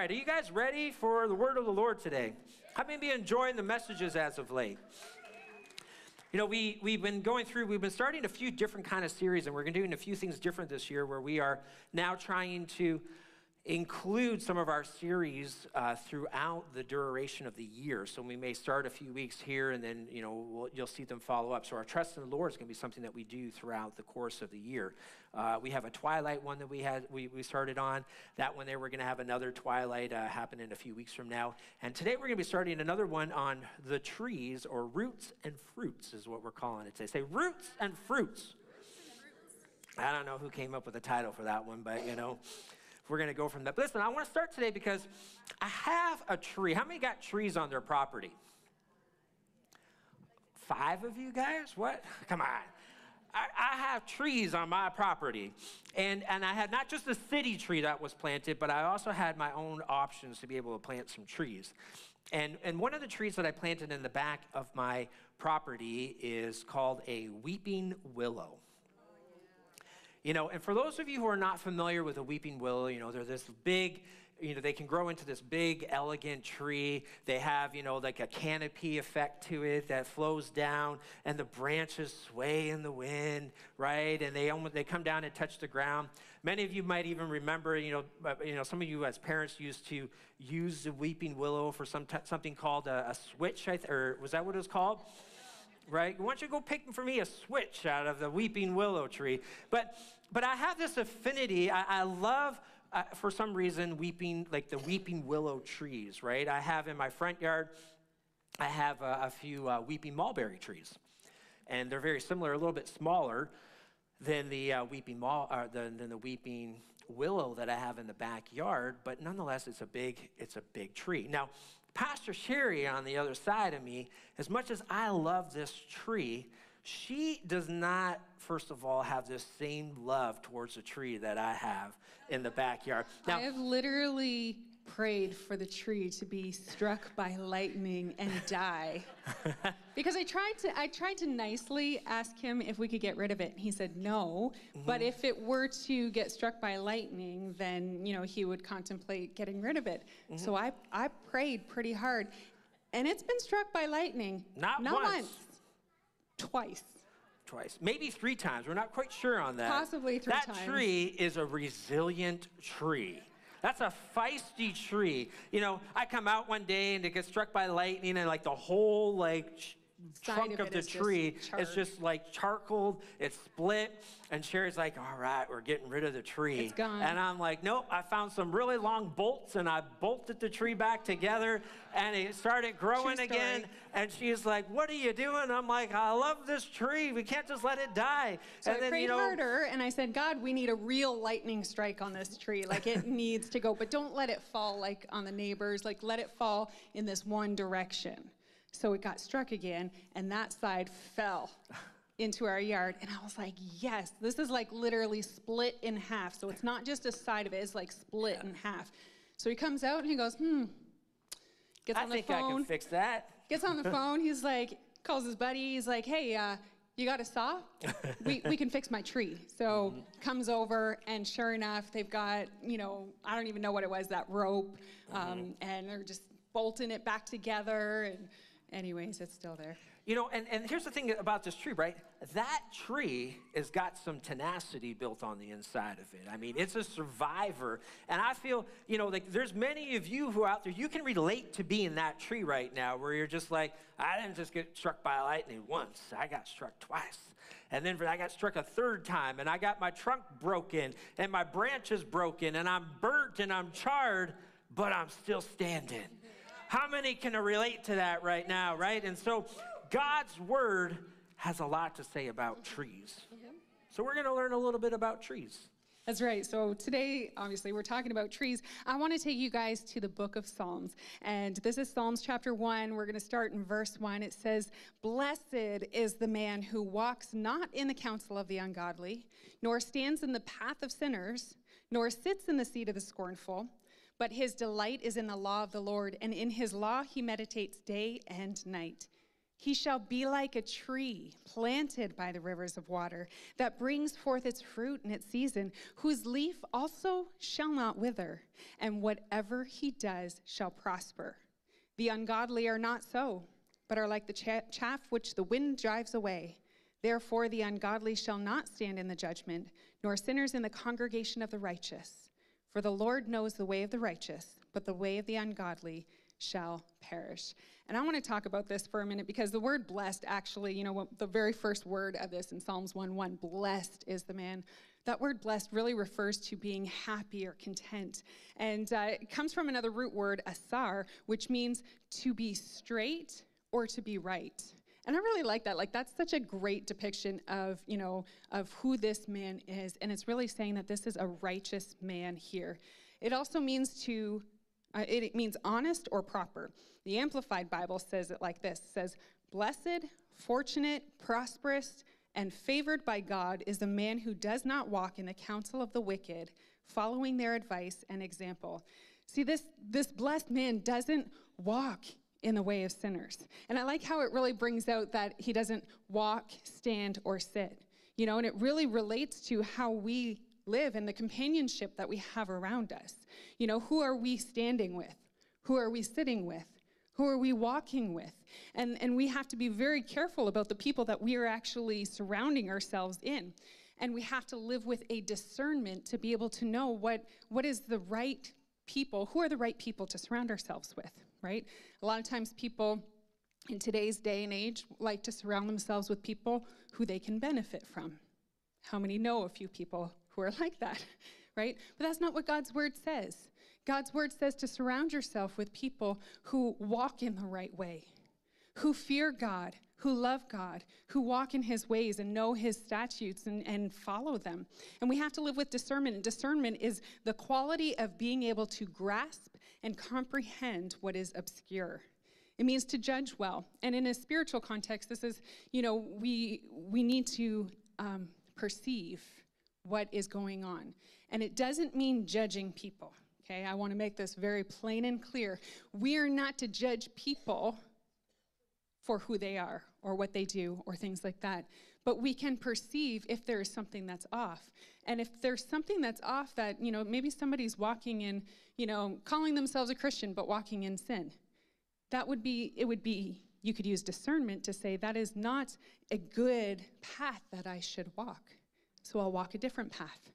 right, are you guys ready for the word of the Lord today? How many of you enjoying the messages as of late? You know, we, we've been going through, we've been starting a few different kind of series, and we're going to do a few things different this year where we are now trying to include some of our series uh, throughout the duration of the year. So we may start a few weeks here, and then you know we'll, you'll see them follow up. So our trust in the Lord is going to be something that we do throughout the course of the year. Uh, we have a Twilight one that we had we, we started on. That one there, we're going to have another Twilight uh, happen in a few weeks from now. And today we're going to be starting another one on the trees or roots and fruits is what we're calling it today. Say roots and fruits. I don't know who came up with the title for that one, but you know we're going to go from that. But listen, I want to start today because I have a tree. How many got trees on their property? Five of you guys? What? Come on. I, I, have trees on my property. And, and I had not just a city tree that was planted, but I also had my own options to be able to plant some trees. And, and one of the trees that I planted in the back of my property is called a weeping willow. You know, and for those of you who are not familiar with a weeping willow, you know, they're this big, you know, they can grow into this big, elegant tree. They have, you know, like a canopy effect to it that flows down, and the branches sway in the wind, right? And they almost they come down and touch the ground. Many of you might even remember, you know, uh, you know, some of you as parents used to use the weeping willow for some something called a, a switch, or was that what it was called? Right? Why don't you go pick for me a switch out of the weeping willow tree? But, but I have this affinity. I, I love, uh, for some reason, weeping, like the weeping willow trees, right? I have in my front yard, I have a, a few uh, weeping mulberry trees. And they're very similar, a little bit smaller than the uh, weeping mall, uh, than, than the weeping willow that I have in the backyard, but nonetheless, it's a big, it's a big tree. Now, Pastor Sheri on the other side of me, as much as I love this tree, she does not, first of all, have this same love towards the tree that I have in the backyard. Now, I have literally prayed for the tree to be struck by lightning and die. because I tried to I tried to nicely ask him if we could get rid of it. He said no, mm-hmm. but if it were to get struck by lightning, then, you know, he would contemplate getting rid of it. Mm-hmm. So I I prayed pretty hard. And it's been struck by lightning. Not, not once. once. Twice twice, maybe three times. We're not quite sure on that. Possibly three that times. That tree is a resilient tree. That's a feisty tree. You know, I come out one day and it gets struck by lightning and like the whole like trunk of, of the tree just is just like charcoal. It's split. And Sheri's like, all right, we're getting rid of the tree. It's gone. And I'm like, nope, I found some really long bolts and I bolted the tree back together and it started growing again. And she's like, what are you doing? I'm like, I love this tree. We can't just let it die. So and I then, prayed you know, harder and I said, God, we need a real lightning strike on this tree. Like it needs to go, but don't let it fall like on the neighbors. Like let it fall in this one direction. So it got struck again, and that side fell into our yard. And I was like, yes, this is like literally split in half. So it's not just a side of it, it's like split in half. So he comes out and he goes, hmm. Gets I on the think phone. I can fix that. Gets on the phone. He's like, calls his buddy. He's like, hey, uh, you got a saw? we, we can fix my tree. So mm-hmm. comes over, and sure enough, they've got, you know, I don't even know what it was, that rope, um, mm-hmm. and they're just bolting it back together. And anyways, it's still there. You know, and, and here's the thing about this tree, right? That tree has got some tenacity built on the inside of it. I mean, it's a survivor. And I feel, you know, like there's many of you who are out there, you can relate to being that tree right now, where you're just like, I didn't just get struck by lightning once, I got struck twice. And then I got struck a third time, and I got my trunk broken, and my branches broken, and I'm burnt and I'm charred, but I'm still standing. How many can relate to that right now, right? And so God's word has a lot to say about trees. So we're going to learn a little bit about trees. That's right. So today, obviously, we're talking about trees. I want to take you guys to the book of Psalms. And this is Psalms chapter 1. We're going to start in verse 1. It says, Blessed is the man who walks not in the counsel of the ungodly, nor stands in the path of sinners, nor sits in the seat of the scornful. But his delight is in the law of the Lord, and in his law he meditates day and night. He shall be like a tree planted by the rivers of water that brings forth its fruit in its season, whose leaf also shall not wither, and whatever he does shall prosper. The ungodly are not so, but are like the chaff which the wind drives away. Therefore, the ungodly shall not stand in the judgment, nor sinners in the congregation of the righteous. For the Lord knows the way of the righteous, but the way of the ungodly shall perish. And I want to talk about this for a minute because the word blessed actually, you know, the very first word of this in Psalms 1 1, blessed is the man. That word blessed really refers to being happy or content. And uh, it comes from another root word, asar, which means to be straight or to be right. And I really like that. Like that's such a great depiction of, you know, of who this man is. And it's really saying that this is a righteous man here. It also means to uh, it, it means honest or proper. The Amplified Bible says it like this it says, Blessed, fortunate, prosperous, and favored by God is the man who does not walk in the counsel of the wicked, following their advice and example. See, this, this blessed man doesn't walk in the way of sinners. And I like how it really brings out that he doesn't walk, stand, or sit. You know, and it really relates to how we live and the companionship that we have around us. You know, who are we standing with? Who are we sitting with? Who are we walking with? And, and we have to be very careful about the people that we are actually surrounding ourselves in. And we have to live with a discernment to be able to know what, what is the right people, who are the right people to surround ourselves with, right? A lot of times people in today's day and age like to surround themselves with people who they can benefit from. How many know a few people who are like that, right? But that's not what God's word says. God's word says to surround yourself with people who walk in the right way, who fear God, who love God, who walk in his ways and know his statutes and, and follow them. And we have to live with discernment. And discernment is the quality of being able to grasp and comprehend what is obscure. It means to judge well. And in a spiritual context, this is, you know, we, we need to um, perceive what is going on. And it doesn't mean judging people. Okay, I want to make this very plain and clear. We are not to judge people for who they are or what they do or things like that. But we can perceive if there is something that's off. And if there's something that's off that, you know, maybe somebody's walking in, you know, calling themselves a Christian but walking in sin. That would be, it would be, you could use discernment to say that is not a good path that I should walk so I'll walk a different path.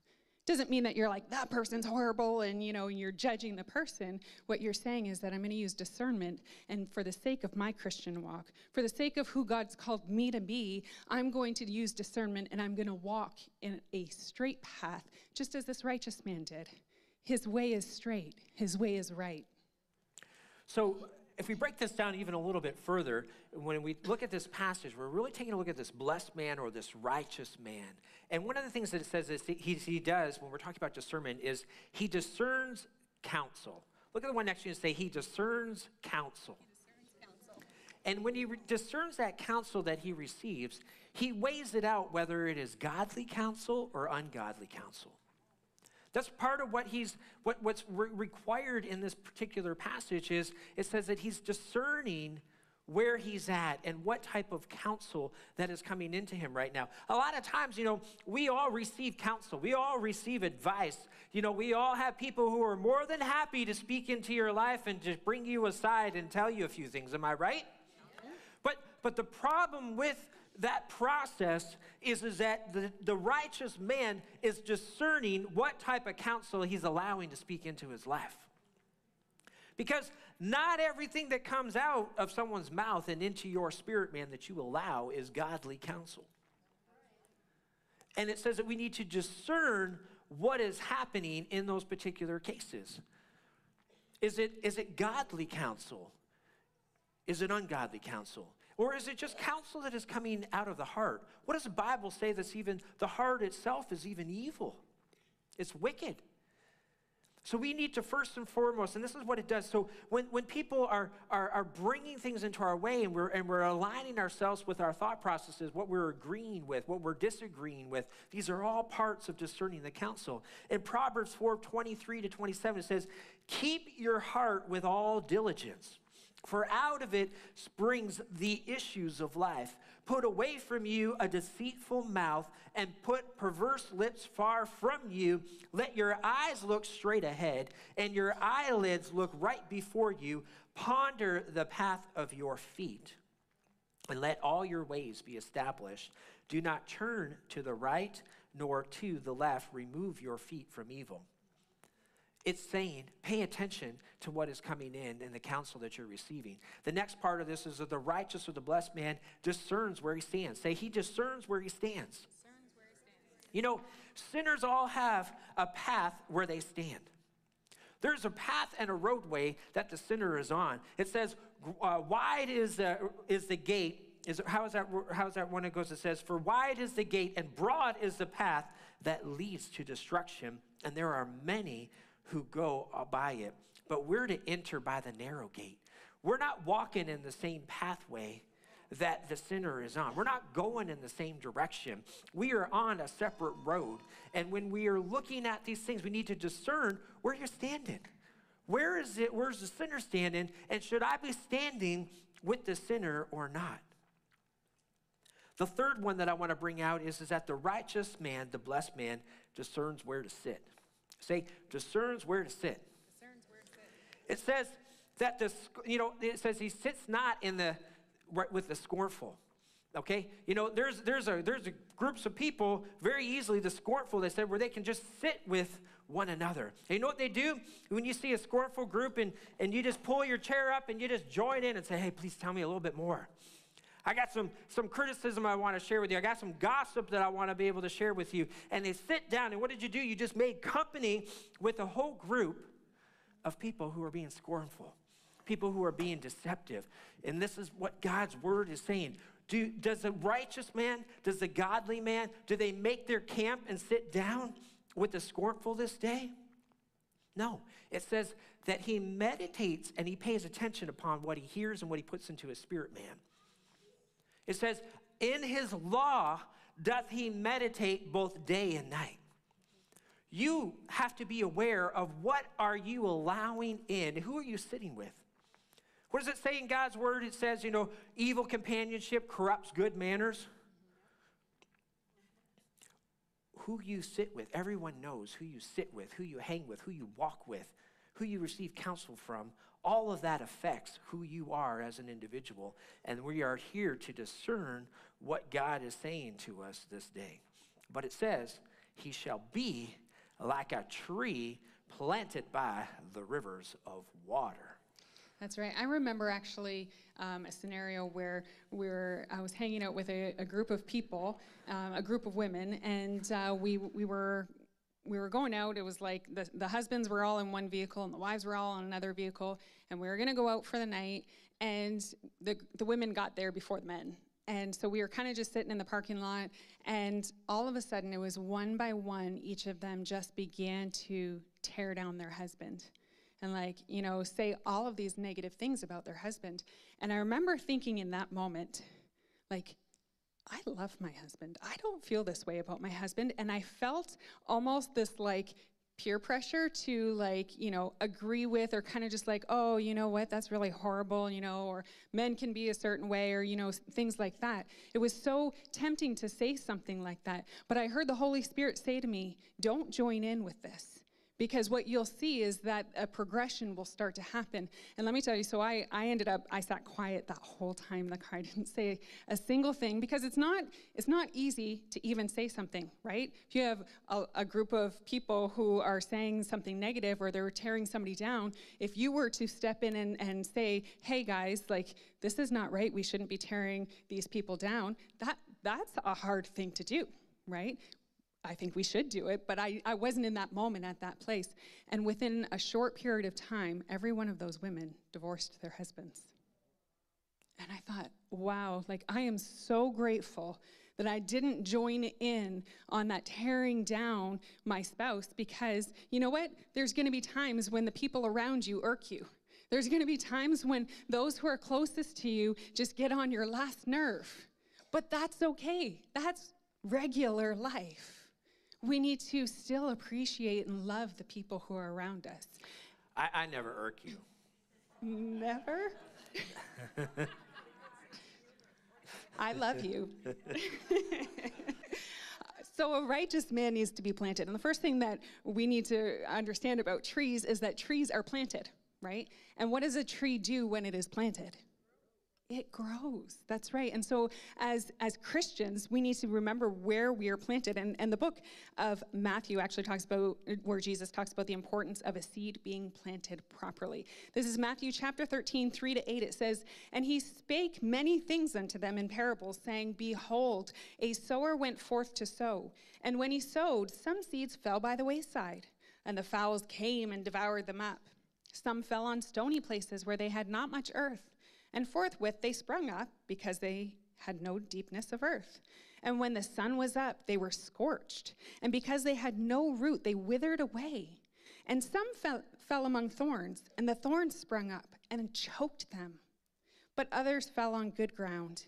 Doesn't mean that you're like, that person's horrible and you know, you're judging the person. What you're saying is that I'm going to use discernment and for the sake of my Christian walk, for the sake of who God's called me to be, I'm going to use discernment and I'm going to walk in a straight path, just as this righteous man did. His way is straight, his way is right. So if we break this down even a little bit further, when we look at this passage, we're really taking a look at this blessed man or this righteous man. And one of the things that it says is he, he does when we're talking about discernment is he discerns counsel. Look at the one next to you and say, he discerns counsel. And when he re- discerns that counsel that he receives, he weighs it out whether it is godly counsel or ungodly counsel. That's part of what he's what, what's re- required in this particular passage is it says that he's discerning where he's at and what type of counsel that is coming into him right now. A lot of times, you know, we all receive counsel. We all receive advice. You know, we all have people who are more than happy to speak into your life and just bring you aside and tell you a few things. Am I right? But but the problem with that process is, is that the, the righteous man is discerning what type of counsel he's allowing to speak into his life. Because not everything that comes out of someone's mouth and into your spirit, man, that you allow is godly counsel. And it says that we need to discern what is happening in those particular cases. Is it, is it godly counsel? Is it ungodly counsel? Or is it just counsel that is coming out of the heart? What does the Bible say that's even, the heart itself is even evil? It's wicked. So we need to first and foremost, and this is what it does. So when, when people are, are, are bringing things into our way and we're, and we're aligning ourselves with our thought processes, what we're agreeing with, what we're disagreeing with, these are all parts of discerning the counsel. In Proverbs 4 23 to 27, it says, Keep your heart with all diligence For out of it springs the issues of life. Put away from you a deceitful mouth and put perverse lips far from you. Let your eyes look straight ahead and your eyelids look right before you. Ponder the path of your feet and let all your ways be established. Do not turn to the right nor to the left. Remove your feet from evil. It's saying, pay attention to what is coming in and the counsel that you're receiving. The next part of this is that the righteous or the blessed man discerns where he stands. Say, he discerns where he stands. Where he stands. You know, sinners all have a path where they stand. There's a path and a roadway that the sinner is on. It says, uh, wide is the, is the gate. Is, how, is that, how is that when it goes? It says, For wide is the gate and broad is the path that leads to destruction, and there are many who go uh, by it. But we're to enter by the narrow gate. We're not walking in the same pathway that the sinner is on. We're not going in the same direction. We are on a separate road. And when we are looking at these things, we need to discern where you're standing. Where is it? Where's the sinner standing? And should I be standing with the sinner or not? The third one that I want to bring out is, is that the righteous man, the blessed man, discerns where to sit. Say, discerns where to sit. Discerns where to sit. It says that the, you know, it says he sits not in the, with the scornful. Okay, you know, there's there's a there's a groups of people very easily the scornful. They said where they can just sit with one another. And you know what they do when you see a scornful group and and you just pull your chair up and you just join in and say, hey, please tell me a little bit more. I got some, some criticism I want to share with you. I got some gossip that I want to be able to share with you. And they sit down, and what did you do? You just made company with a whole group of people who are being scornful, people who are being deceptive. And this is what God's word is saying. Do, does the righteous man, does the godly man, do they make their camp and sit down with the scornful this day? No. It says that he meditates and he pays attention upon what he hears and what he puts into his spirit man. It says, In his law doth he meditate both day and night. You have to be aware of what are you allowing in? Who are you sitting with? What does it say in God's word? It says, you know, evil companionship corrupts good manners. Who you sit with, everyone knows who you sit with, who you hang with, who you walk with, who you receive counsel from all of that affects who you are as an individual. And we are here to discern what God is saying to us this day. But it says, He shall be like a tree planted by the rivers of water. That's right. I remember actually um, a scenario where we were, I was hanging out with a, a group of people, um, a group of women, and uh, we, we were we were going out. It was like the, the husbands were all in one vehicle and the wives were all on another vehicle. And we were going to go out for the night. And the, the women got there before the men. And so we were kind of just sitting in the parking lot. And all of a sudden, it was one by one, each of them just began to tear down their husband and, like, you know, say all of these negative things about their husband. And I remember thinking in that moment, like, I love my husband. I don't feel this way about my husband. And I felt almost this like peer pressure to like, you know, agree with or kind of just like, oh, you know what, that's really horrible, you know, or men can be a certain way or, you know, things like that. It was so tempting to say something like that. But I heard the Holy Spirit say to me, don't join in with this because what you'll see is that a progression will start to happen. And let me tell you so i, I ended up i sat quiet that whole time. In the car i didn't say a single thing because it's not it's not easy to even say something right? If you have a, a group of people who are saying something negative or they're tearing somebody down if you were to step in and, and say hey guys like this is not right. We shouldn't be tearing these people down that that's a hard thing to do right I think we should do it, but I, I wasn't in that moment at that place. And within a short period of time, every one of those women divorced their husbands. And I thought, wow, like I am so grateful that I didn't join in on that tearing down my spouse because you know what? There's going to be times when the people around you irk you. There's going to be times when those who are closest to you just get on your last nerve. But that's okay. That's regular life we need to still appreciate and love the people who are around us. I, I never irk you. Never? I love you. so, a righteous man needs to be planted. And the first thing that we need to understand about trees is that trees are planted, right? And what does a tree do when it is planted? It grows. That's right. And so as as christians we need to remember where we are planted. And, and the book of matthew actually talks about where jesus talks about the importance of a seed being planted properly. This is matthew chapter 13 3 to 8 it says and he spake many things unto them in parables saying behold a sower went forth to sow. And when he sowed some seeds fell by the wayside and the fowls came and devoured them up. Some fell on stony places where they had not much earth and forthwith they sprung up, because they had no deepness of earth. And when the sun was up, they were scorched. And because they had no root, they withered away. And some fell, fell among thorns, and the thorns sprung up and choked them. But others fell on good ground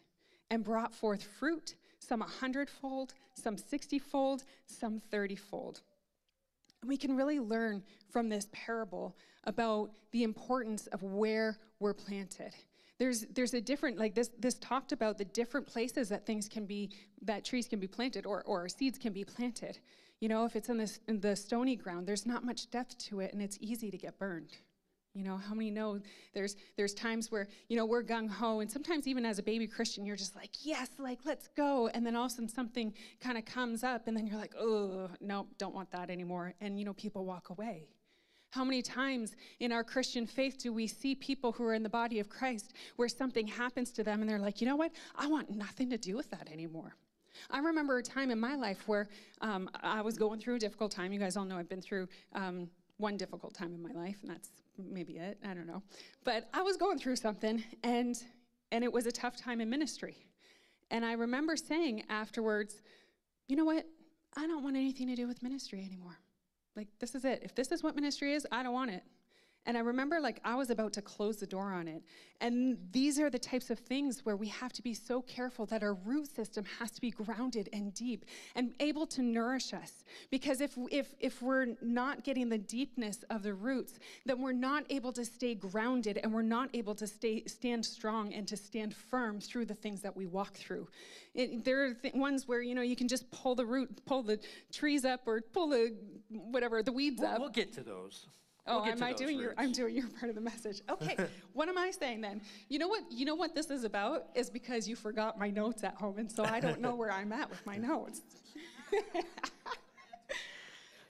and brought forth fruit, some a hundredfold, some sixtyfold, some thirtyfold. And we can really learn from this parable about the importance of where we're planted there's there's a different like this this talked about the different places that things can be that trees can be planted or or seeds can be planted. You know if it's in this in the stony ground there's not much depth to it and it's easy to get burned. You know how many know there's there's times where you know we're gung-ho and sometimes even as a baby christian you're just like yes like let's go. And then all of a sudden something kind of comes up and then you're like oh no don't want that anymore. And you know people walk away how many times in our Christian faith do we see people who are in the body of Christ where something happens to them and they're like, you know what? I want nothing to do with that anymore. I remember a time in my life where um, I was going through a difficult time. You guys all know I've been through um, one difficult time in my life, and that's maybe it. I don't know. But I was going through something, and, and it was a tough time in ministry. And I remember saying afterwards, you know what? I don't want anything to do with ministry anymore. Like, this is it. If this is what ministry is, I don't want it. And I remember, like, I was about to close the door on it. And these are the types of things where we have to be so careful that our root system has to be grounded and deep and able to nourish us. Because if, if, if we're not getting the deepness of the roots, then we're not able to stay grounded and we're not able to stay, stand strong and to stand firm through the things that we walk through. It, there are th- ones where, you know, you can just pull the root, pull the trees up or pull the, whatever, the weeds we'll, up. We'll get to those. Oh, We'll am I doing your? I'm doing your part of the message. Okay, what am I saying then? You know what? You know what this is about is because you forgot my notes at home, and so I don't know where I'm at with my notes.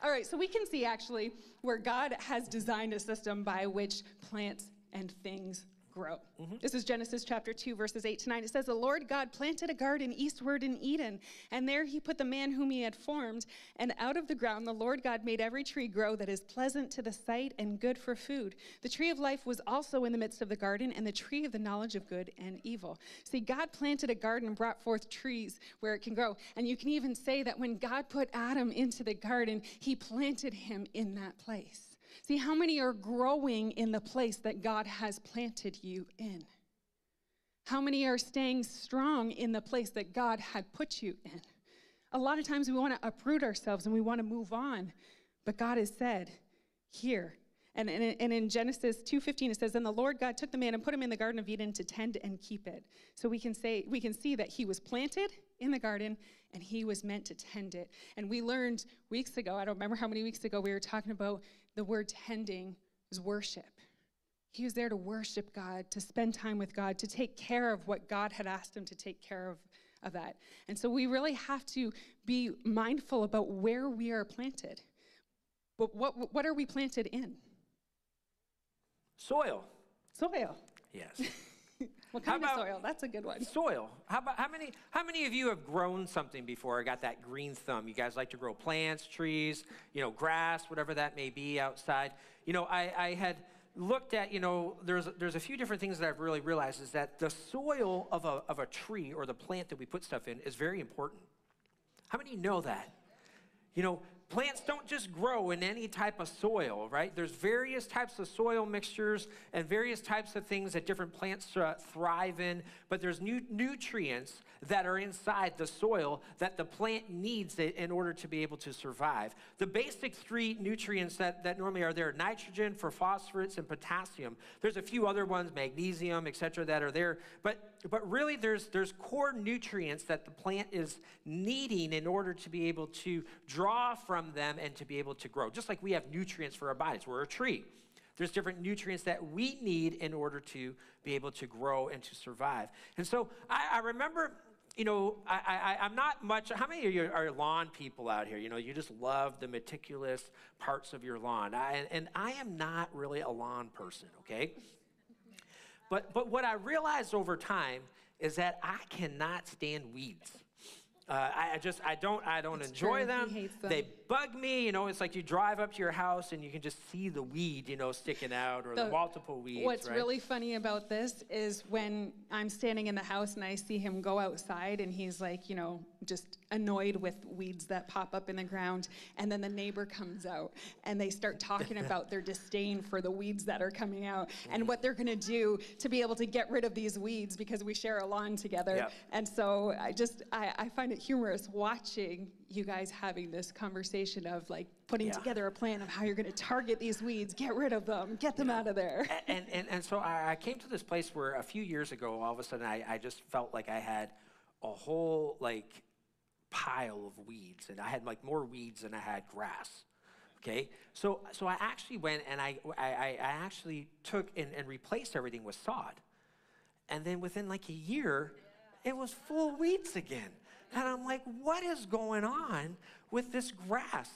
All right, so we can see actually where God has designed a system by which plants and things grow. Mm-hmm. This is Genesis chapter 2, verses 8 to 9. It says, The Lord God planted a garden eastward in Eden, and there he put the man whom he had formed. And out of the ground the Lord God made every tree grow that is pleasant to the sight and good for food. The tree of life was also in the midst of the garden, and the tree of the knowledge of good and evil. See, God planted a garden and brought forth trees where it can grow. And you can even say that when God put Adam into the garden, he planted him in that place. See, how many are growing in the place that God has planted you in? How many are staying strong in the place that God had put you in? A lot of times we want to uproot ourselves and we want to move on, but God has said, here. And, and, and in Genesis 2:15 it says, "And the Lord God took the man and put him in the garden of Eden to tend and keep it." So we can say we can see that he was planted in the garden and he was meant to tend it. And we learned weeks ago, I don't remember how many weeks ago we were talking about the word tending is worship. He was there to worship God, to spend time with God, to take care of what God had asked him to take care of, of that. And so we really have to be mindful about where we are planted. But what, what are we planted in? Soil. Soil. Yes. what kind of soil? That's a good one. Soil. How about how many how many of you have grown something before? I got that green thumb. You guys like to grow plants, trees, you know, grass, whatever that may be outside. You know, I, I had looked at, you know, there's there's a few different things that I've really realized is that the soil of a of a tree or the plant that we put stuff in is very important. How many know that? You know, plants don't just grow in any type of soil, right? There's various types of soil mixtures and various types of things that different plants uh, thrive in, but there's nu- nutrients that are inside the soil that the plant needs in order to be able to survive. The basic three nutrients that, that normally are there nitrogen, for phosphorus, and potassium. There's a few other ones, magnesium, et cetera, that are there, but, but really there's, there's core nutrients that the plant is needing in order to be able to draw from them and to be able to grow. Just like we have nutrients for our bodies, we're a tree. There's different nutrients that we need in order to be able to grow and to survive. And so I, I remember you know, I, am not much. How many of you are lawn people out here? You know, you just love the meticulous parts of your lawn. I, and I am not really a lawn person, okay? But, but what I realized over time is that I cannot stand weeds. Uh, I, I, just I don't I don't it's enjoy them. them. They bug me. You know, it's like you drive up to your house and you can just see the weed, you know, sticking out or the, the multiple weeds. What's right? really funny about this is when I'm standing in the house and I see him go outside and he's like, you know, just annoyed with weeds that pop up in the ground, and then the neighbor comes out and they start talking about their disdain for the weeds that are coming out and what they're going to do to be able to get rid of these weeds because we share a lawn together. Yep. And so I just I, I find it humorous watching you guys having this conversation of like putting yeah. together a plan of how you're going to target these weeds, get rid of them, get them out of there. And, and, and so I, came to this place where a few years ago, all of a sudden, I, I just felt like I had a whole like pile of weeds, and I had like more weeds than I had grass. Okay, so so I actually went and I I, I actually took and, and replaced everything with sod, and then within like a year, it was full weeds again. And I'm like, what is going on with this grass?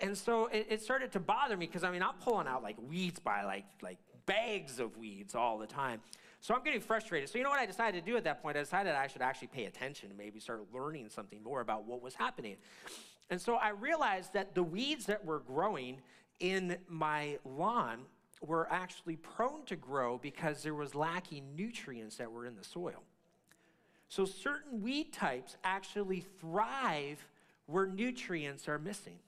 And so it, it started to bother me because I mean, I'm pulling out like weeds by like, like bags of weeds all the time. So I'm getting frustrated. So you know what I decided to do at that point? I decided I should actually pay attention maybe start learning something more about what was happening. And so I realized that the weeds that were growing in my lawn were actually prone to grow because there was lacking nutrients that were in the soil. So certain weed types actually thrive where nutrients are missing.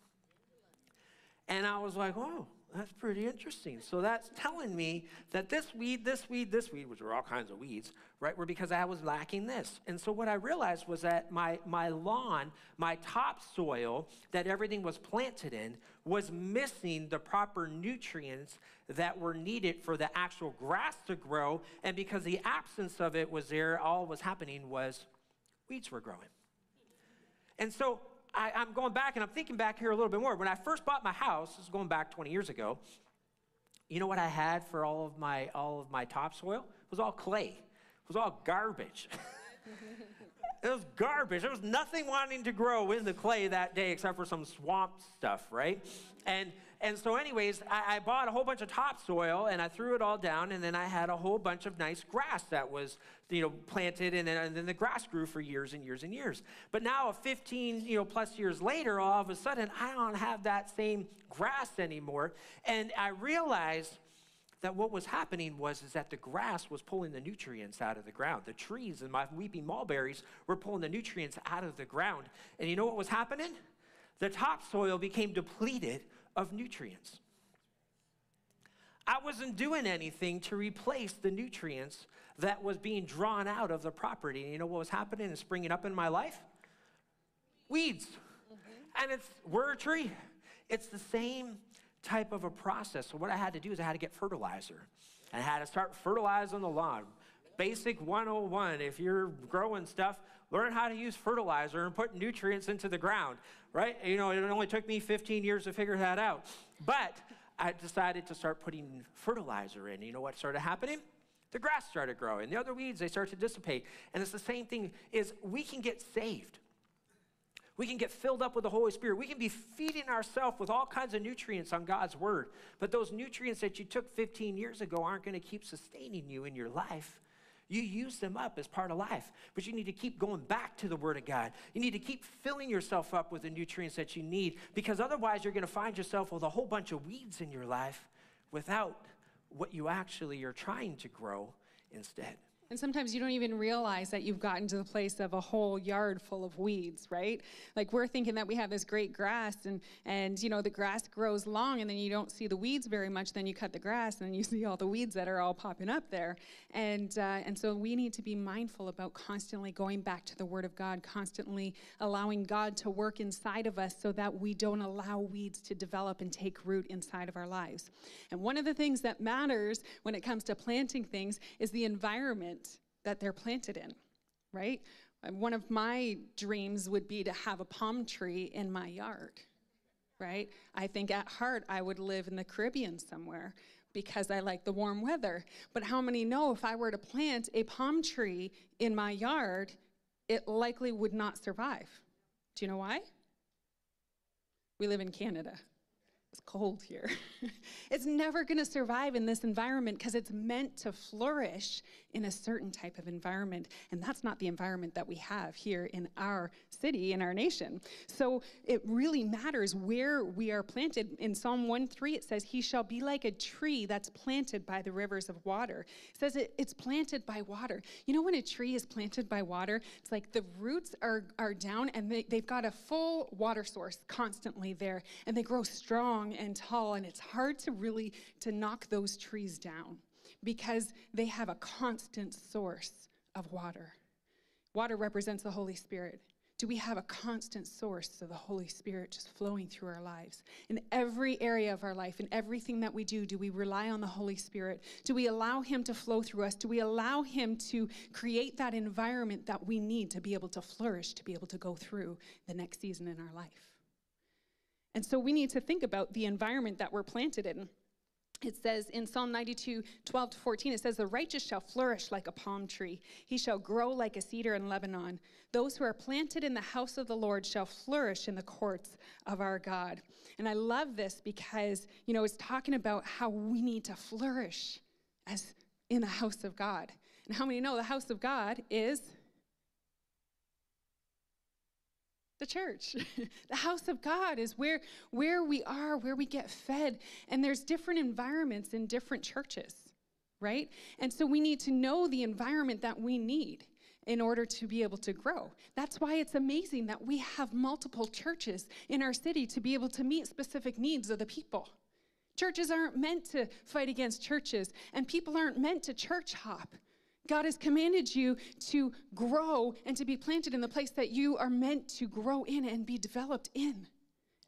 And I was like, oh, that's pretty interesting. So that's telling me that this weed, this weed, this weed, which were all kinds of weeds, right, were because I was lacking this. And so what I realized was that my, my lawn, my topsoil that everything was planted in, was missing the proper nutrients that were needed for the actual grass to grow. And because the absence of it was there, all was happening was weeds were growing. And so I, am going back and I'm thinking back here a little bit more. When I first bought my house, this is going back 20 years ago, you know what I had for all of my all of my topsoil? It was all clay. It was all garbage. it was garbage. There was nothing wanting to grow in the clay that day except for some swamp stuff, right? And and so, anyways, I, I, bought a whole bunch of topsoil and I threw it all down, and then I had a whole bunch of nice grass that was, you know, planted, and then, and then the grass grew for years and years and years. But now, 15, you know, plus years later, all of a sudden, I don't have that same grass anymore, and I realized that what was happening was is that the grass was pulling the nutrients out of the ground. The trees and my weeping mulberries were pulling the nutrients out of the ground. And you know what was happening? The topsoil became depleted of nutrients. I wasn't doing anything to replace the nutrients that was being drawn out of the property. And you know what was happening and springing up in my life? Weeds. Mm-hmm. And it's, we're a tree. It's the same type of a process. So what I had to do is I had to get fertilizer. And I had to start fertilizing the lawn. Basic 101. If you're growing stuff, learn how to use fertilizer and put nutrients into the ground, right? You know, it only took me 15 years to figure that out. But I decided to start putting fertilizer in. You know what started happening? The grass started growing. The other weeds, they start to dissipate. And it's the same thing is we can get saved. We can get filled up with the Holy Spirit. We can be feeding ourselves with all kinds of nutrients on God's word. But those nutrients that you took 15 years ago aren't going to keep sustaining you in your life. You use them up as part of life, but you need to keep going back to the Word of God. You need to keep filling yourself up with the nutrients that you need because otherwise you're going to find yourself with a whole bunch of weeds in your life without what you actually are trying to grow instead. And sometimes you don't even realize that you've gotten to the place of a whole yard full of weeds, right? Like we're thinking that we have this great grass and and you know the grass grows long and then you don't see the weeds very much. Then you cut the grass and you see all the weeds that are all popping up there. And uh, and so we need to be mindful about constantly going back to the Word of God, constantly allowing God to work inside of us so that we don't allow weeds to develop and take root inside of our lives. And one of the things that matters when it comes to planting things is the environment that they're planted in, right? One of my dreams would be to have a palm tree in my yard, right? I think at heart I would live in the Caribbean somewhere because I like the warm weather. But how many know if I were to plant a palm tree in my yard, it likely would not survive? Do you know why? We live in Canada. It's cold here. it's never going to survive in this environment because it's meant to flourish in a certain type of environment. And that's not the environment that we have here in our city, in our nation. So it really matters where we are planted. In Psalm 1 3, it says, He shall be like a tree that's planted by the rivers of water. It says it, it's planted by water. You know, when a tree is planted by water, it's like the roots are, are down and they, they've got a full water source constantly there, and they grow strong long and tall, and it's hard to really to knock those trees down because they have a constant source of water. Water represents the Holy Spirit. Do we have a constant source of the Holy Spirit just flowing through our lives? In every area of our life, in everything that we do, do we rely on the Holy Spirit? Do we allow Him to flow through us? Do we allow Him to create that environment that we need to be able to flourish, to be able to go through the next season in our life? And so we need to think about the environment that we're planted in. It says in Psalm 92, 12 to 14, it says, The righteous shall flourish like a palm tree. He shall grow like a cedar in Lebanon. Those who are planted in the house of the Lord shall flourish in the courts of our God. And I love this because, you know, it's talking about how we need to flourish as in the house of God. And how many know the house of God is the church. the house of God is where, where we are, where we get fed. And there's different environments in different churches, right? And so we need to know the environment that we need in order to be able to grow. That's why it's amazing that we have multiple churches in our city to be able to meet specific needs of the people. Churches aren't meant to fight against churches, and people aren't meant to church hop. God has commanded you to grow and to be planted in the place that you are meant to grow in and be developed in.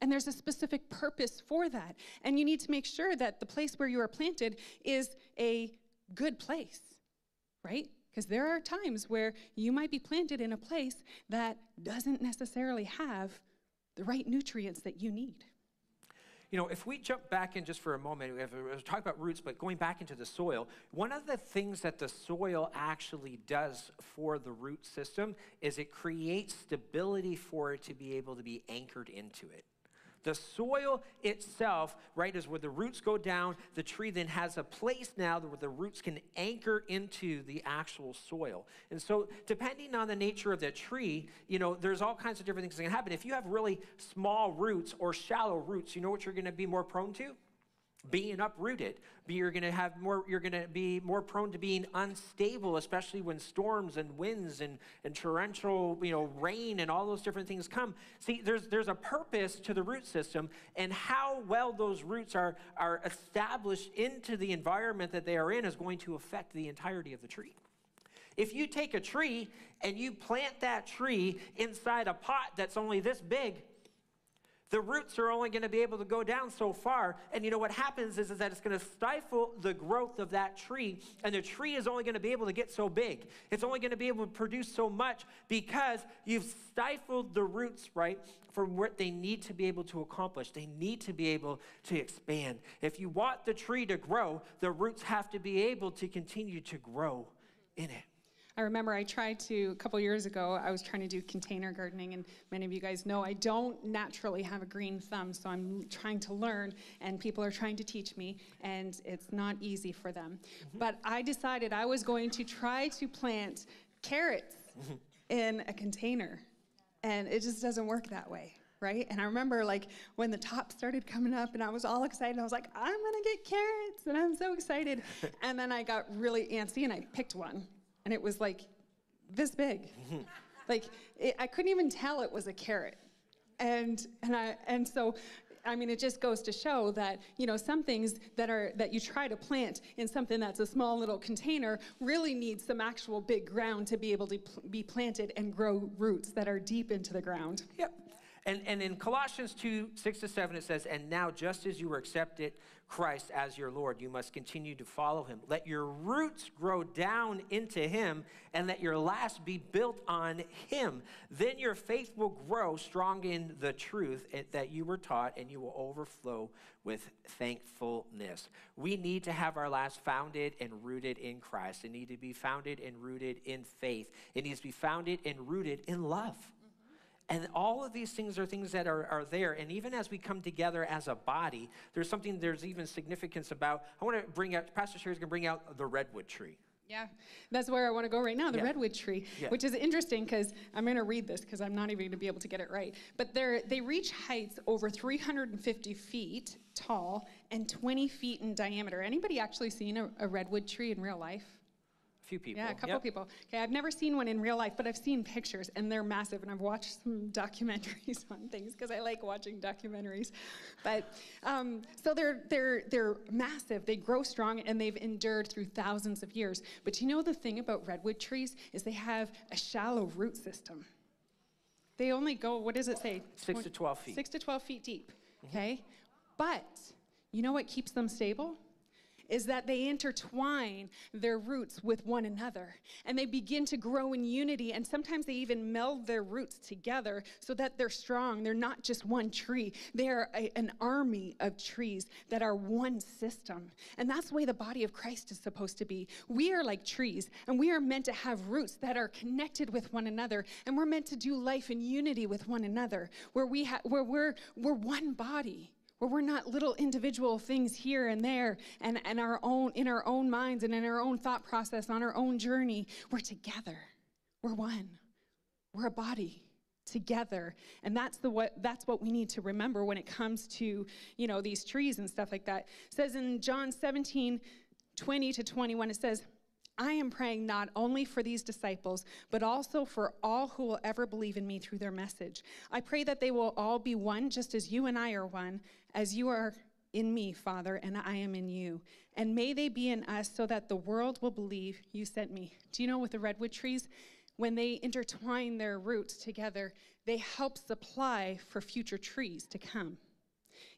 And there's a specific purpose for that. And you need to make sure that the place where you are planted is a good place, right? Because there are times where you might be planted in a place that doesn't necessarily have the right nutrients that you need. You know, if we jump back in just for a moment, we have talk about roots, but going back into the soil, one of the things that the soil actually does for the root system is it creates stability for it to be able to be anchored into it. The soil itself, right, is where the roots go down. The tree then has a place now where the roots can anchor into the actual soil. And so, depending on the nature of the tree, you know, there's all kinds of different things that can happen. If you have really small roots or shallow roots, you know what you're going to be more prone to? Being uprooted. You're going to have more. You're going to be more prone to being unstable, especially when storms and winds and, and torrential, you know, rain and all those different things come. See, there's there's a purpose to the root system, and how well those roots are are established into the environment that they are in is going to affect the entirety of the tree. If you take a tree and you plant that tree inside a pot that's only this big, the roots are only going to be able to go down so far. And you know what happens is, is that it's going to stifle the growth of that tree. And the tree is only going to be able to get so big. It's only going to be able to produce so much because you've stifled the roots, right, from what they need to be able to accomplish. They need to be able to expand. If you want the tree to grow, the roots have to be able to continue to grow in it. I remember I tried to, a couple years ago, I was trying to do container gardening, and many of you guys know I don't naturally have a green thumb, so I'm trying to learn, and people are trying to teach me, and it's not easy for them. Mm-hmm. But I decided I was going to try to plant carrots mm-hmm. in a container, and it just doesn't work that way. Right? And I remember like when the top started coming up and I was all excited. I was like, I'm gonna get carrots and I'm so excited. and then I got really antsy and I picked one and it was like this big. Mm-hmm. like it, I couldn't even tell it was a carrot. And and I and so I mean, it just goes to show that you know some things that are that you try to plant in something that's a small little container really need some actual big ground to be able to pl- be planted and grow roots that are deep into the ground. Yep. And, and in Colossians 2 6 to 7, it says, And now, just as you were accepted Christ as your Lord, you must continue to follow him. Let your roots grow down into him, and let your last be built on him. Then your faith will grow strong in the truth eh, that you were taught, and you will overflow with thankfulness. We need to have our last founded and rooted in Christ. It needs to be founded and rooted in faith. It needs to be founded and rooted in love. And all of these things are things that are, are there. And even as we come together as a body, there's something there's even significance about. I want to bring out, Pastor Sheri's going to bring out the redwood tree. Yeah, that's where I want to go right now, the Yeah. redwood tree, Yeah. which is interesting because I'm going to read this because I'm not even going to be able to get it right. But they're, they reach heights over 350 feet tall and 20 feet in diameter. Anybody actually seen a, a redwood tree in real life? A few people. Yeah, a couple Yep. people. Okay, I've never seen one in real life, but I've seen pictures, and they're massive. And I've watched some documentaries on things because I like watching documentaries. But um, so they're they're they're massive. They grow strong, and they've endured through thousands of years. But you know the thing about redwood trees is they have a shallow root system. They only go. What does it say? Six to 12 feet. Six to 12 feet deep. Okay, but you know what keeps them stable? Is that they intertwine their roots with one another and they begin to grow in unity and sometimes they even meld their roots together so that they're strong. They're not just one tree. They're a- an army of trees that are one system. And that's the way the body of christ is supposed to be. We are like trees and we are meant to have roots that are connected with one another and we're meant to do life in unity with one another where we ha- where we're we're one body where we're not little individual things here and there and, and our own in our own minds and in our own thought process on our own journey. We're together. We're one. We're a body together. And that's the what that's what we need to remember when it comes to you know these trees and stuff like that. It says in john 17 20 to 21 it says I am praying not only for these disciples, but also for all who will ever believe in me through their message. I pray that they will all be one, just as you and I are one, as you are in me, Father, and I am in you. And may they be in us so that the world will believe you sent me. Do you know with the redwood trees, when they intertwine their roots together, they help supply for future trees to come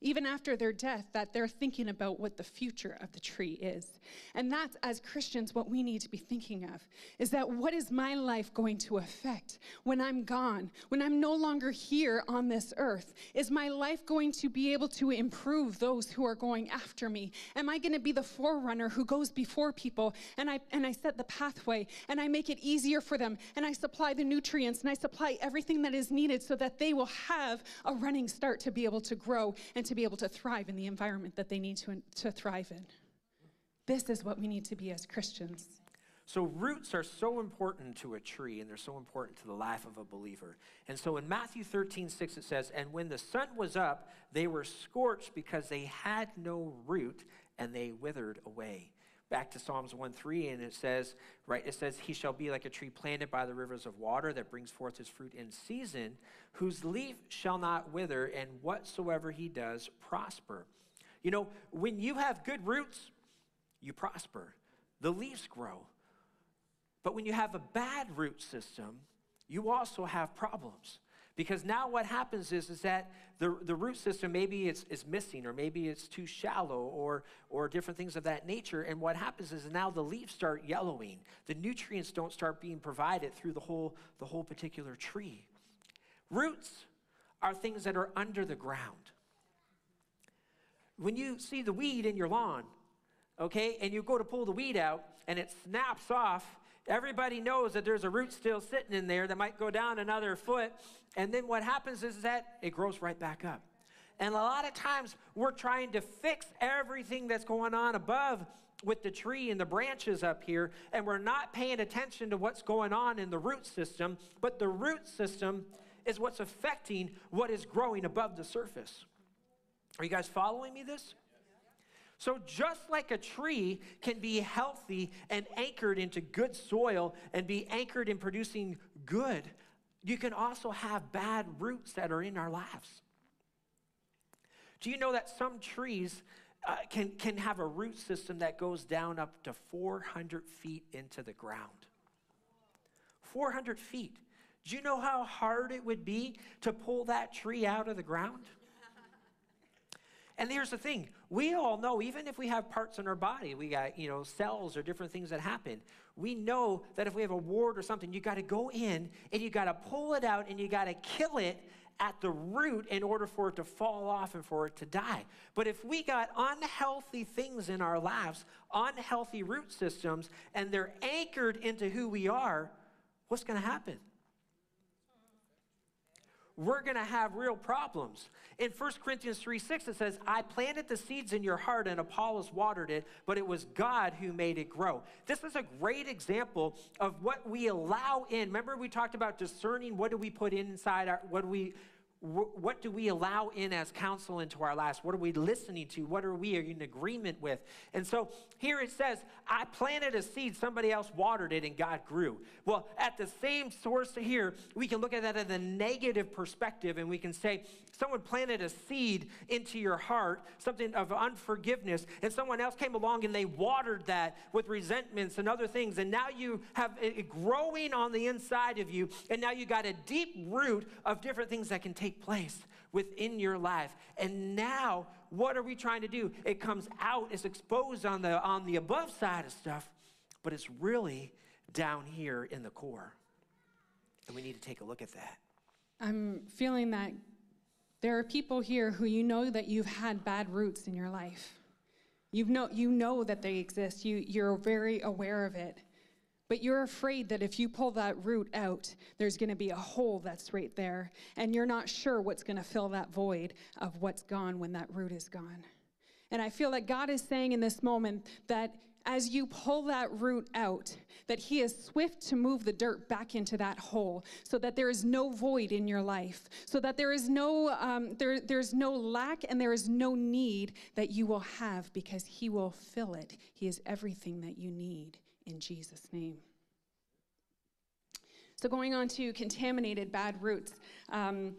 even after their death, that they're thinking about what the future of the tree is. And that's, as Christians, what we need to be thinking of is that what is my life going to affect when I'm gone, when I'm no longer here on this earth? Is my life going to be able to improve those who are going after me? Am I going to be the forerunner who goes before people and I, and I set the pathway and I make it easier for them and I supply the nutrients and I supply everything that is needed so that they will have a running start to be able to grow and to be able to thrive in the environment that they need to, to thrive in. This is what we need to be as Christians. So, roots are so important to a tree and they're so important to the life of a believer. And so, in Matthew 13, 6, it says, And when the sun was up, they were scorched because they had no root and they withered away. Back to Psalms 1 3, and it says, right, it says, He shall be like a tree planted by the rivers of water that brings forth his fruit in season, whose leaf shall not wither, and whatsoever he does prosper. You know, when you have good roots, you prosper. The leaves grow. But when you have a bad root system, you also have problems. Because now what happens is, is that the, the root system maybe it's, is missing or maybe it's too shallow or, or different things of that nature. And what happens is now the leaves start yellowing. The nutrients don't start being provided through the whole, the whole particular tree. Roots are things that are under the ground. When you see the weed in your lawn, okay, and you go to pull the weed out and it snaps off, everybody knows that there's a root still sitting in there that might go down another foot. And then what happens is that it grows right back up. And a lot of times we're trying to fix everything that's going on above with the tree and the branches up here, and we're not paying attention to what's going on in the root system. But the root system is what's affecting what is growing above the surface. Are you guys following me this? So, just like a tree can be healthy and anchored into good soil and be anchored in producing good, you can also have bad roots that are in our lives. Do you know that some trees uh, can, can have a root system that goes down up to 400 feet into the ground? 400 feet. Do you know how hard it would be to pull that tree out of the ground? And here's the thing we all know, even if we have parts in our body, we got, you know, cells or different things that happen, we know that if we have a wart or something, you got to go in and you got to pull it out and you got to kill it at the root in order for it to fall off and for it to die. But if we got unhealthy things in our lives, unhealthy root systems, and they're anchored into who we are, what's going to happen? We're going to have real problems. In 1 Corinthians 3 6, it says, I planted the seeds in your heart and Apollos watered it, but it was God who made it grow. This is a great example of what we allow in. Remember, we talked about discerning what do we put inside our, what do we what do we allow in as counsel into our lives? What are we listening to? What are we are in agreement with? And so here it says, I planted a seed, somebody else watered it, and God grew. Well, at the same source here, we can look at that as a negative perspective, and we can say, someone planted a seed into your heart, something of unforgiveness, and someone else came along and they watered that with resentments and other things, and now you have it growing on the inside of you, and now you got a deep root of different things that can take place within your life. And now, what are we trying to do? It comes out, it's exposed on the on the above side of stuff, but it's really down here in the core. And we need to take a look at that. I'm feeling that there are people here who you know that you've had bad roots in your life. You know, you know that they exist. You, you're very aware of it. But you're afraid that if you pull that root out, there's going to be a hole that's right there. And you're not sure what's going to fill that void of what's gone when that root is gone. And I feel like God is saying in this moment that as you pull that root out, that He is swift to move the dirt back into that hole, so that there is no void in your life, so that there is no um, there, there's no lack and there is no need that you will have, because He will fill it. He is everything that you need in Jesus' name. So going on to contaminated bad roots. Um,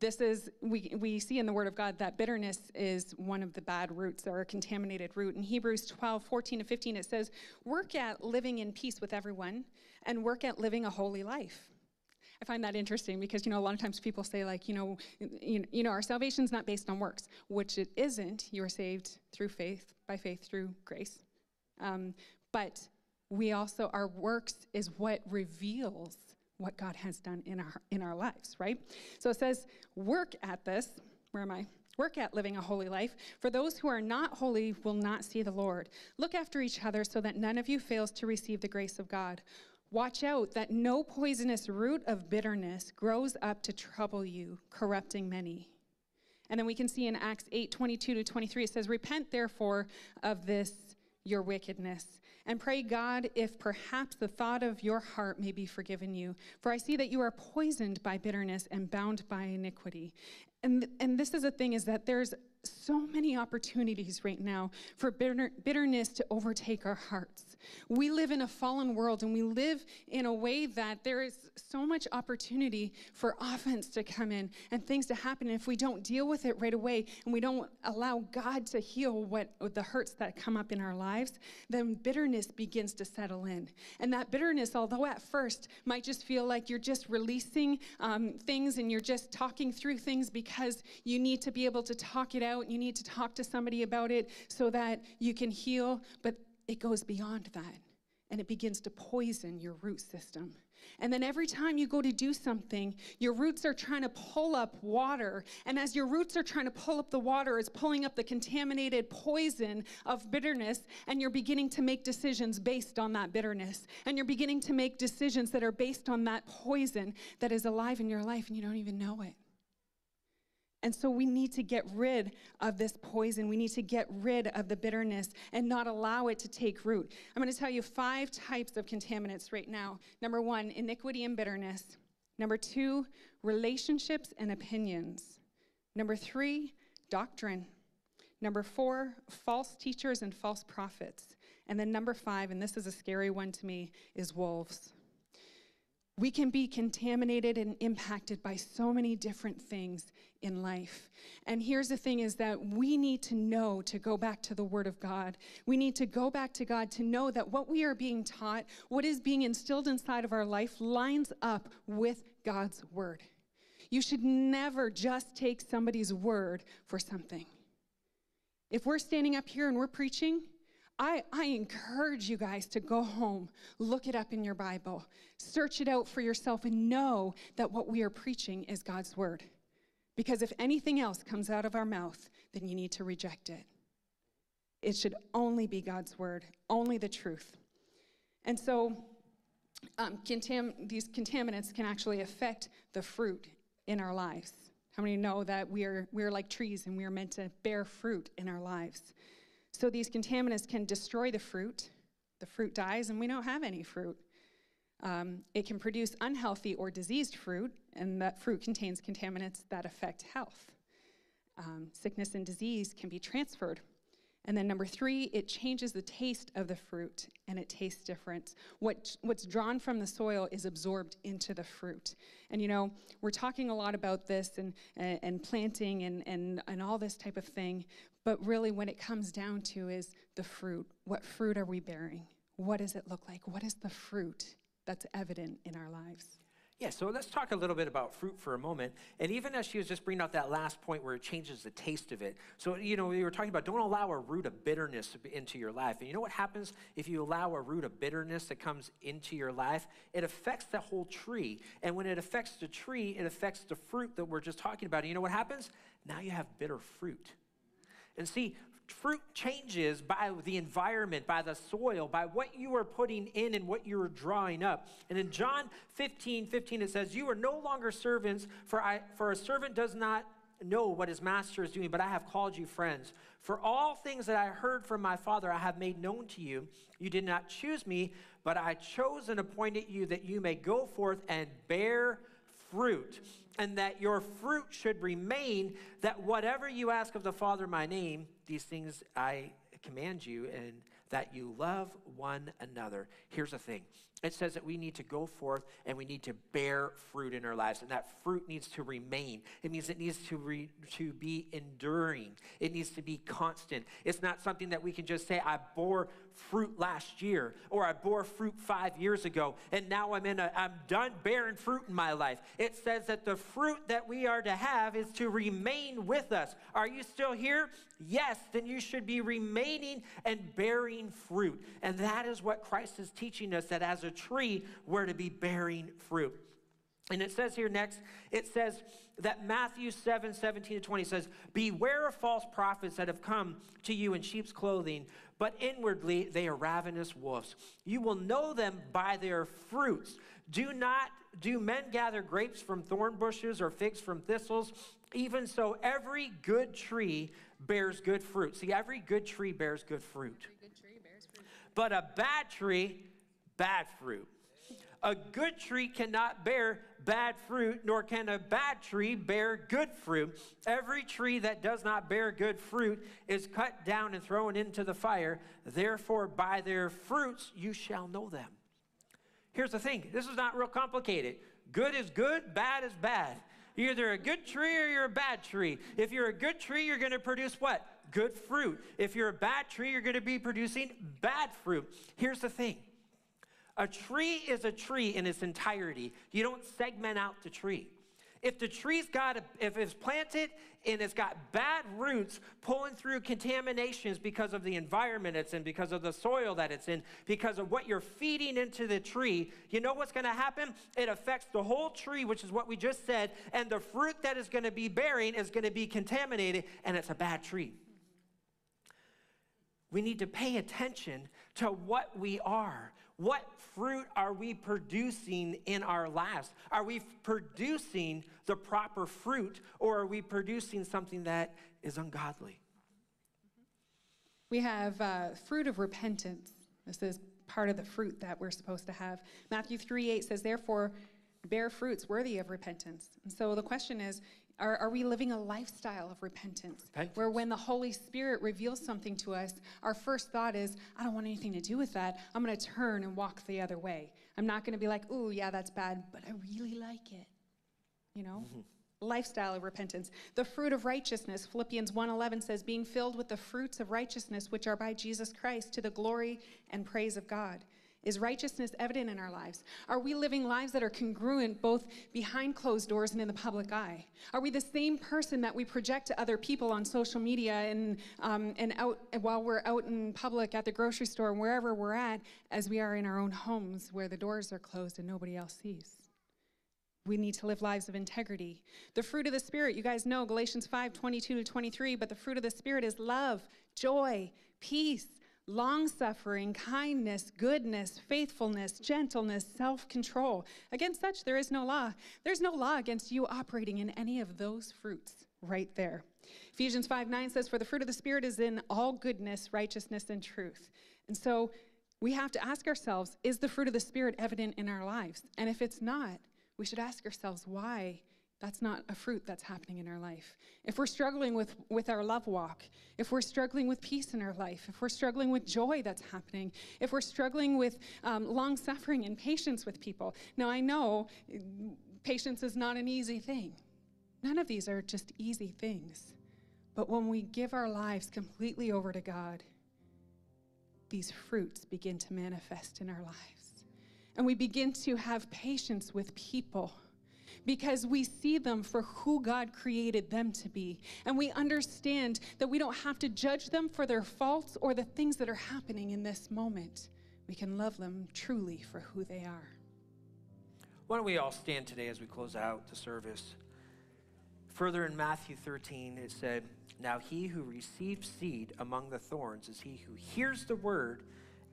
this is, we, we see in the Word of God that bitterness is one of the bad roots or a contaminated root. In Hebrews 12, 14 to 15, it says, Work at living in peace with everyone and work at living a holy life. I find that interesting because, you know, a lot of times people say, like, you know, you, you know, our salvation's not based on works, which it isn't. You are saved through faith, by faith through grace. Um, but we also, our works is what reveals what God has done in our in our lives, right? So it says, work at this. Where am I? Work at living a holy life. For those who are not holy will not see the Lord. Look after each other so that none of you fails to receive the grace of God. Watch out that no poisonous root of bitterness grows up to trouble you, corrupting many. And then we can see in Acts 8 22 to 23, it says, Repent therefore of this your wickedness and pray God if perhaps the thought of your heart may be forgiven you. For I see that you are poisoned by bitterness and bound by iniquity. And, and this is the thing is that there's so many opportunities right now for bitter, bitterness to overtake our hearts. We live in a fallen world and we live in a way that there is so much opportunity for offense to come in and things to happen. And if we don't deal with it right away and we don't allow God to heal what the hurts that come up in our lives, then bitterness begins to settle in. And that bitterness, although at first might just feel like you're just releasing um, things and you're just talking through things because you need to be able to talk it out, you need to talk to somebody about it so that you can heal. But it goes beyond that and it begins to poison your root system. And then every time you go to do something, your roots are trying to pull up water. And as your roots are trying to pull up the water, it's pulling up the contaminated poison of bitterness. And you're beginning to make decisions based on that bitterness. And you're beginning to make decisions that are based on that poison that is alive in your life, and you don't even know it. And so we need to get rid of this poison. We need to get rid of the bitterness and not allow it to take root. I'm going to tell you five types of contaminants right now. Number one, iniquity and bitterness. Number two, relationships and opinions. Number three, doctrine. Number four, false teachers and false prophets. And then number five, and this is a scary one to me, is wolves. We can be contaminated and impacted by so many different things in life. And here's the thing is that we need to know to go back to the word of God. We need to go back to God to know that what we are being taught, what is being instilled inside of our life lines up with God's word. You should never just take somebody's word for something. If we're standing up here and we're preaching, I, I, encourage you guys to go home, look it up in your Bible, search it out for yourself, and know that what we are preaching is God's word. Because if anything else comes out of our mouth, then you need to reject it. It should only be God's word, only the truth. And so, um, contam- these contaminants can actually affect the fruit in our lives. How many know that we are, we are like trees and we are meant to bear fruit in our lives? So these contaminants can destroy the fruit. The fruit dies, and we don't have any fruit. Um, it can produce unhealthy or diseased fruit, and that fruit contains contaminants that affect health. Um, sickness and disease can be transferred and then number three, it changes the taste of the fruit and it tastes different. What, what's drawn from the soil is absorbed into the fruit. And you know, we're talking a lot about this and, and, and planting and, and, and all this type of thing, but really when it comes down to is the fruit. What fruit are we bearing? What does it look like? What is the fruit that's evident in our lives? Yeah, so let's talk a little bit about fruit for a moment. And even as she was just bringing out that last point where it changes the taste of it. So, you know, we were talking about don't allow a root of bitterness into your life. And you know what happens if you allow a root of bitterness that comes into your life? It affects the whole tree. And when it affects the tree, it affects the fruit that we're just talking about. And you know what happens? Now you have bitter fruit. And see, fruit changes by the environment, by the soil, by what you are putting in and what you are drawing up. And in John 15, 15, it says, You are no longer servants, for, I, for a servant does not know what his master is doing, but I have called you friends. For all things that I heard from my Father, I have made known to you. You did not choose me, but I chose and appointed you that you may go forth and bear fruit, and that your fruit should remain, that whatever you ask of the Father in my name, these things I command you, and that you love one another. Here's the thing it says that we need to go forth and we need to bear fruit in our lives, and that fruit needs to remain. It means it needs to, re, to be enduring, it needs to be constant. It's not something that we can just say, I bore fruit last year or I bore fruit five years ago and now I'm in a I'm done bearing fruit in my life. It says that the fruit that we are to have is to remain with us. Are you still here? Yes, then you should be remaining and bearing fruit. And that is what Christ is teaching us that as a tree we're to be bearing fruit. And it says here next, it says that Matthew 7 17 to 20 says, Beware of false prophets that have come to you in sheep's clothing, but inwardly they are ravenous wolves. You will know them by their fruits. Do not do men gather grapes from thorn bushes or figs from thistles? Even so, every good tree bears good fruit. See, every good tree bears good fruit. Good bears fruit. But a bad tree, bad fruit. A good tree cannot bear bad fruit, nor can a bad tree bear good fruit. Every tree that does not bear good fruit is cut down and thrown into the fire. Therefore, by their fruits you shall know them. Here's the thing this is not real complicated. Good is good, bad is bad. You're either a good tree or you're a bad tree. If you're a good tree, you're going to produce what? Good fruit. If you're a bad tree, you're going to be producing bad fruit. Here's the thing a tree is a tree in its entirety. You don't segment out the tree. If the tree's got, a, if it's planted and it's got bad roots pulling through contaminations because of the environment it's in, because of the soil that it's in, because of what you're feeding into the tree, you know what's going to happen? It affects the whole tree, which is what we just said, and the fruit that is going to be bearing is going to be contaminated, and it's a bad tree. We need to pay attention to what we are. What fruit are we producing in our lives? Are we producing the proper fruit or are we producing something that is ungodly? We have uh, fruit of repentance. This is part of the fruit that we're supposed to have. Matthew 3 8 says, Therefore, bear fruits worthy of repentance. And so the question is Are, are we living a lifestyle of repentance, Repentance. Where when the Holy Spirit reveals something to us, our first thought is, I don't want anything to do with that. I'm going to turn and walk the other way. I'm not going to be like, ooh, yeah, that's bad, but I really like it. You know? Mm-hmm. Lifestyle of repentance. The fruit of righteousness, Philippians 1:11 says, being filled with the fruits of righteousness which are by Jesus Christ to the glory and praise of God. Is righteousness evident in our lives? Are we living lives that are congruent both behind closed doors and in the public eye? Are we the same person that we project to other people on social media and, um, and out while we're out in public at the grocery store wherever we're at as we are in our own homes where the doors are closed and nobody else sees? We need to live lives of integrity. The fruit of the Spirit, you guys know Galatians 5 22 to 23, but the fruit of the Spirit is love, joy, peace, long suffering, kindness, goodness, faithfulness, gentleness, self control. Against such there is no law. There's no law against you operating in any of those fruits right there. Ephesians 5 9 says, For the fruit of the Spirit is in all goodness, righteousness, and truth. And so we have to ask ourselves, is the fruit of the Spirit evident in our lives? And if it's not, we should ask ourselves why that's not a fruit that's happening in our life. If we're struggling with, with our love walk, if we're struggling with peace in our life, if we're struggling with joy that's happening, if we're struggling with um, long suffering and patience with people. Now, I know patience is not an easy thing. None of these are just easy things. But when we give our lives completely over to God, these fruits begin to manifest in our lives. And we begin to have patience with people because we see them for who God created them to be. And we understand that we don't have to judge them for their faults or the things that are happening in this moment. We can love them truly for who they are. Why don't we all stand today as we close out the service? Further in Matthew 13, it said, Now he who receives seed among the thorns is he who hears the word,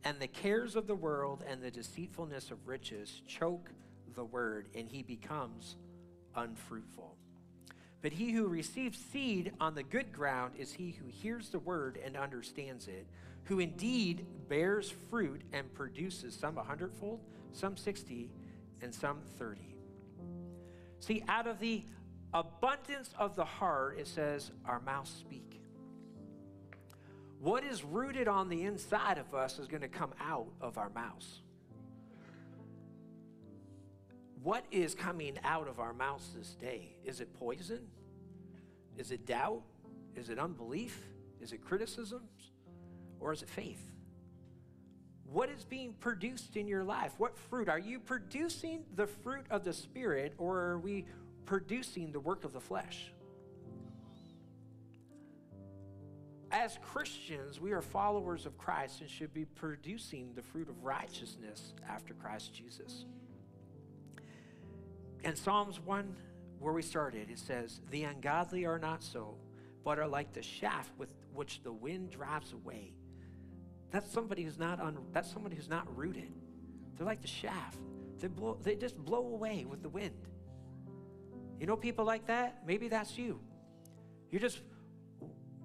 and the cares of the world and the deceitfulness of riches choke the word, and he becomes unfruitful. But he who receives seed on the good ground is he who hears the word and understands it, who indeed bears fruit and produces some a hundredfold, some sixty, and some thirty. See, out of the abundance of the heart, it says, our mouths speak. What is rooted on the inside of us is going to come out of our mouths. What is coming out of our mouths this day? Is it poison? Is it doubt? Is it unbelief? Is it criticisms? Or is it faith? What is being produced in your life? What fruit? Are you producing the fruit of the Spirit or are we producing the work of the flesh? As Christians, we are followers of Christ and should be producing the fruit of righteousness after Christ Jesus. In Psalms 1, where we started, it says, The ungodly are not so, but are like the shaft with which the wind drives away. That's somebody who's not un, that's somebody who's not rooted. They're like the shaft. They blow, they just blow away with the wind. You know people like that? Maybe that's you. You're just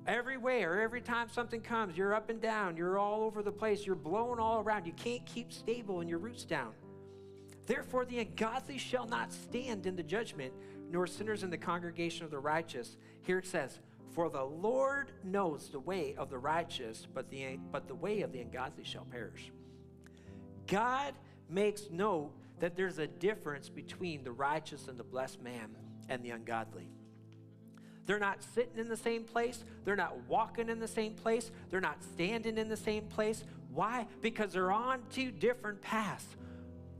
everywhere, every time something comes, you're up and down, you're all over the place, you're blowing all around. You can't keep stable and your roots down. Therefore, the ungodly shall not stand in the judgment, nor sinners in the congregation of the righteous. Here it says, For the Lord knows the way of the righteous, but the, but the way of the ungodly shall perish. God makes note that there's a difference between the righteous and the blessed man and the ungodly. They're not sitting in the same place. They're not walking in the same place. They're not standing in the same place. Why? Because they're on two different paths.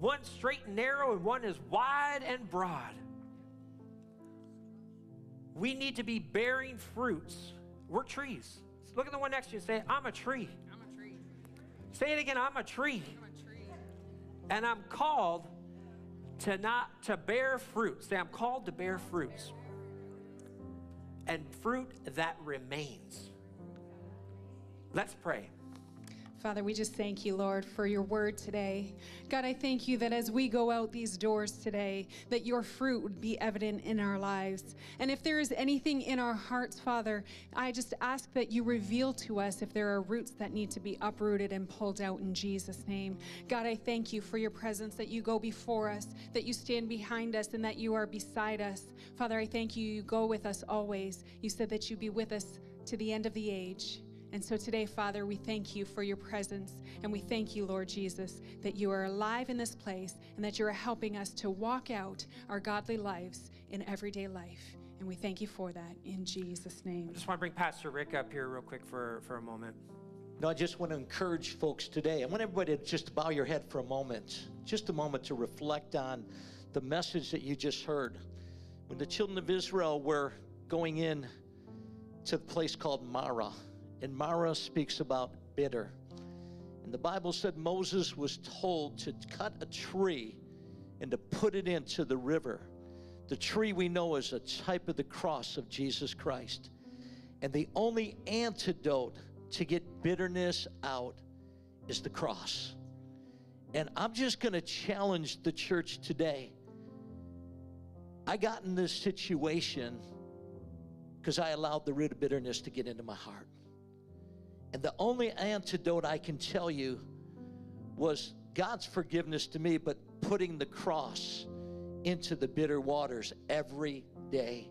One straight and narrow, and one is wide and broad. We need to be bearing fruits. We're trees. Look at the one next to you and say, I'm a tree. I'm a tree. Say it again, I'm a tree. I'm a tree. And I'm called to not to bear fruit. Say, I'm called to bear fruits. And fruit that remains. Let's pray. Father, we just thank you, Lord, for your word today. God, I thank you that as we go out these doors today, that your fruit would be evident in our lives. And if there is anything in our hearts, Father, I just ask that you reveal to us if there are roots that need to be uprooted and pulled out in Jesus' name. God, I thank you for your presence, that you go before us, that you stand behind us, and that you are beside us. Father, I thank you, you go with us always. You said that you'd be with us to the end of the age. And so today, Father, we thank you for your presence. And we thank you, Lord Jesus, that you are alive in this place and that you are helping us to walk out our godly lives in everyday life. And we thank you for that in Jesus' name. I just want to bring Pastor Rick up here real quick for, for a moment. No, I just want to encourage folks today. I want everybody to just bow your head for a moment, just a moment to reflect on the message that you just heard. When the children of Israel were going in to the place called Marah, and Marah speaks about bitter. And the Bible said Moses was told to cut a tree and to put it into the river. The tree we know is a type of the cross of Jesus Christ. And the only antidote to get bitterness out is the cross. And I'm just going to challenge the church today. I got in this situation because I allowed the root of bitterness to get into my heart. And the only antidote I can tell you was God's forgiveness to me, but putting the cross into the bitter waters every day.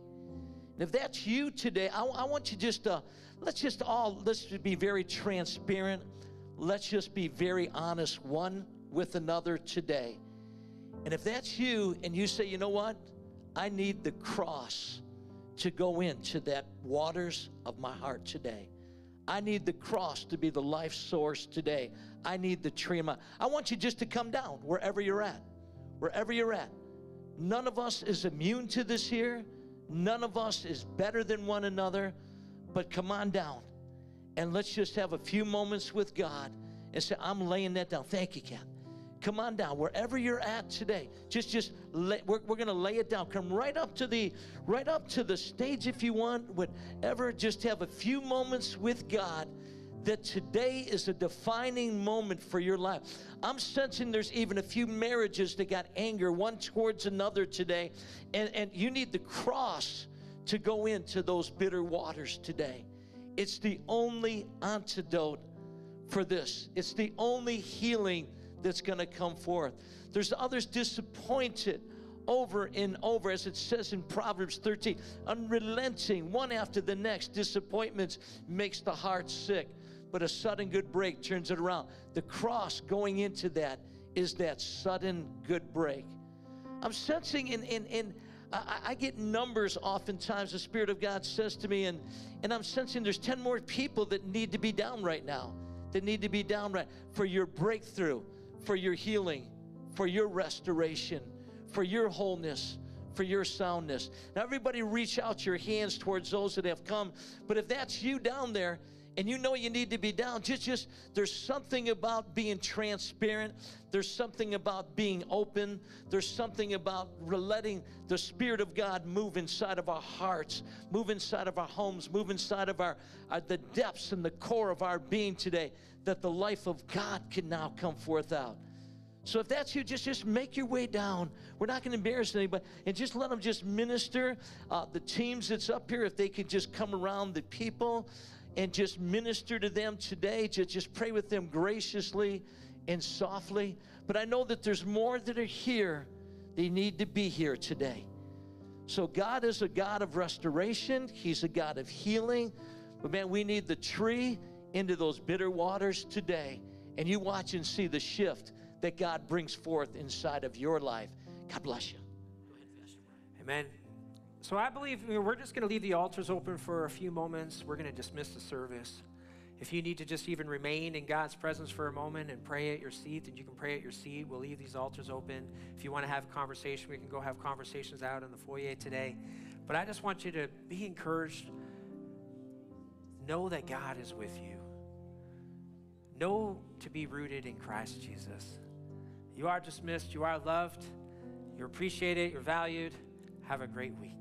And if that's you today, I, I want you just to, let's just all, let's just be very transparent. Let's just be very honest one with another today. And if that's you and you say, you know what? I need the cross to go into that waters of my heart today. I need the cross to be the life source today. I need the tree. My, I want you just to come down wherever you're at. Wherever you're at. None of us is immune to this here. None of us is better than one another. But come on down and let's just have a few moments with God and say, I'm laying that down. Thank you, Ken. Come on down wherever you're at today. Just, just lay, we're, we're to lay it down. Come right up to the, right up to the stage if you want. Whatever. Just have a few moments with God. That today is a defining moment for your life. I'm sensing there's even a few marriages that got anger one towards another today, and, and you need the cross to go into those bitter waters today. It's the only antidote for this. It's the only healing that's going to come forth. There's others disappointed over and over, as it says in Proverbs 13, unrelenting, one after the next. Disappointments makes the heart sick, but a sudden good break turns it around. The cross going into that is that sudden good break. I'm sensing in, in, in I, I, get numbers oftentimes, the Spirit of God says to me, and, and I'm sensing there's 10 more people that need to be down right now, that need to be down right for your breakthrough for your healing, for your restoration, for your wholeness, for your soundness. Now, everybody, reach out your hands towards those that have come. But if that's you down there, and you know you need to be down just just there's something about being transparent there's something about being open there's something about letting the spirit of god move inside of our hearts move inside of our homes move inside of our, the depths and the core of our being today that the life of God can now come forth out. So if that's you, just just make your way down. We're not going to embarrass anybody, and just let them just minister. Uh, the teams that's up here, if they could just come around the people and just minister to them today, just just pray with them graciously and softly. But I know that there's more that are here. They need to be here today. So God is a God of restoration. He's a God of healing. But man, we need the tree into those bitter waters today and you watch and see the shift that God brings forth inside of your life. God bless you. Amen. So I believe we're just going to leave the altars open for a few moments. We're going to dismiss the service. If you need to just even remain in God's presence for a moment and pray at your seat, then you can pray at your seat. We'll leave these altars open. If you want to have a conversation, we can go have conversations out in the foyer today. But I just want you to be encouraged. Know that God is with you. Know to be rooted in Christ Jesus. You are dismissed. You are loved. You're appreciated. You're valued. Have a great week.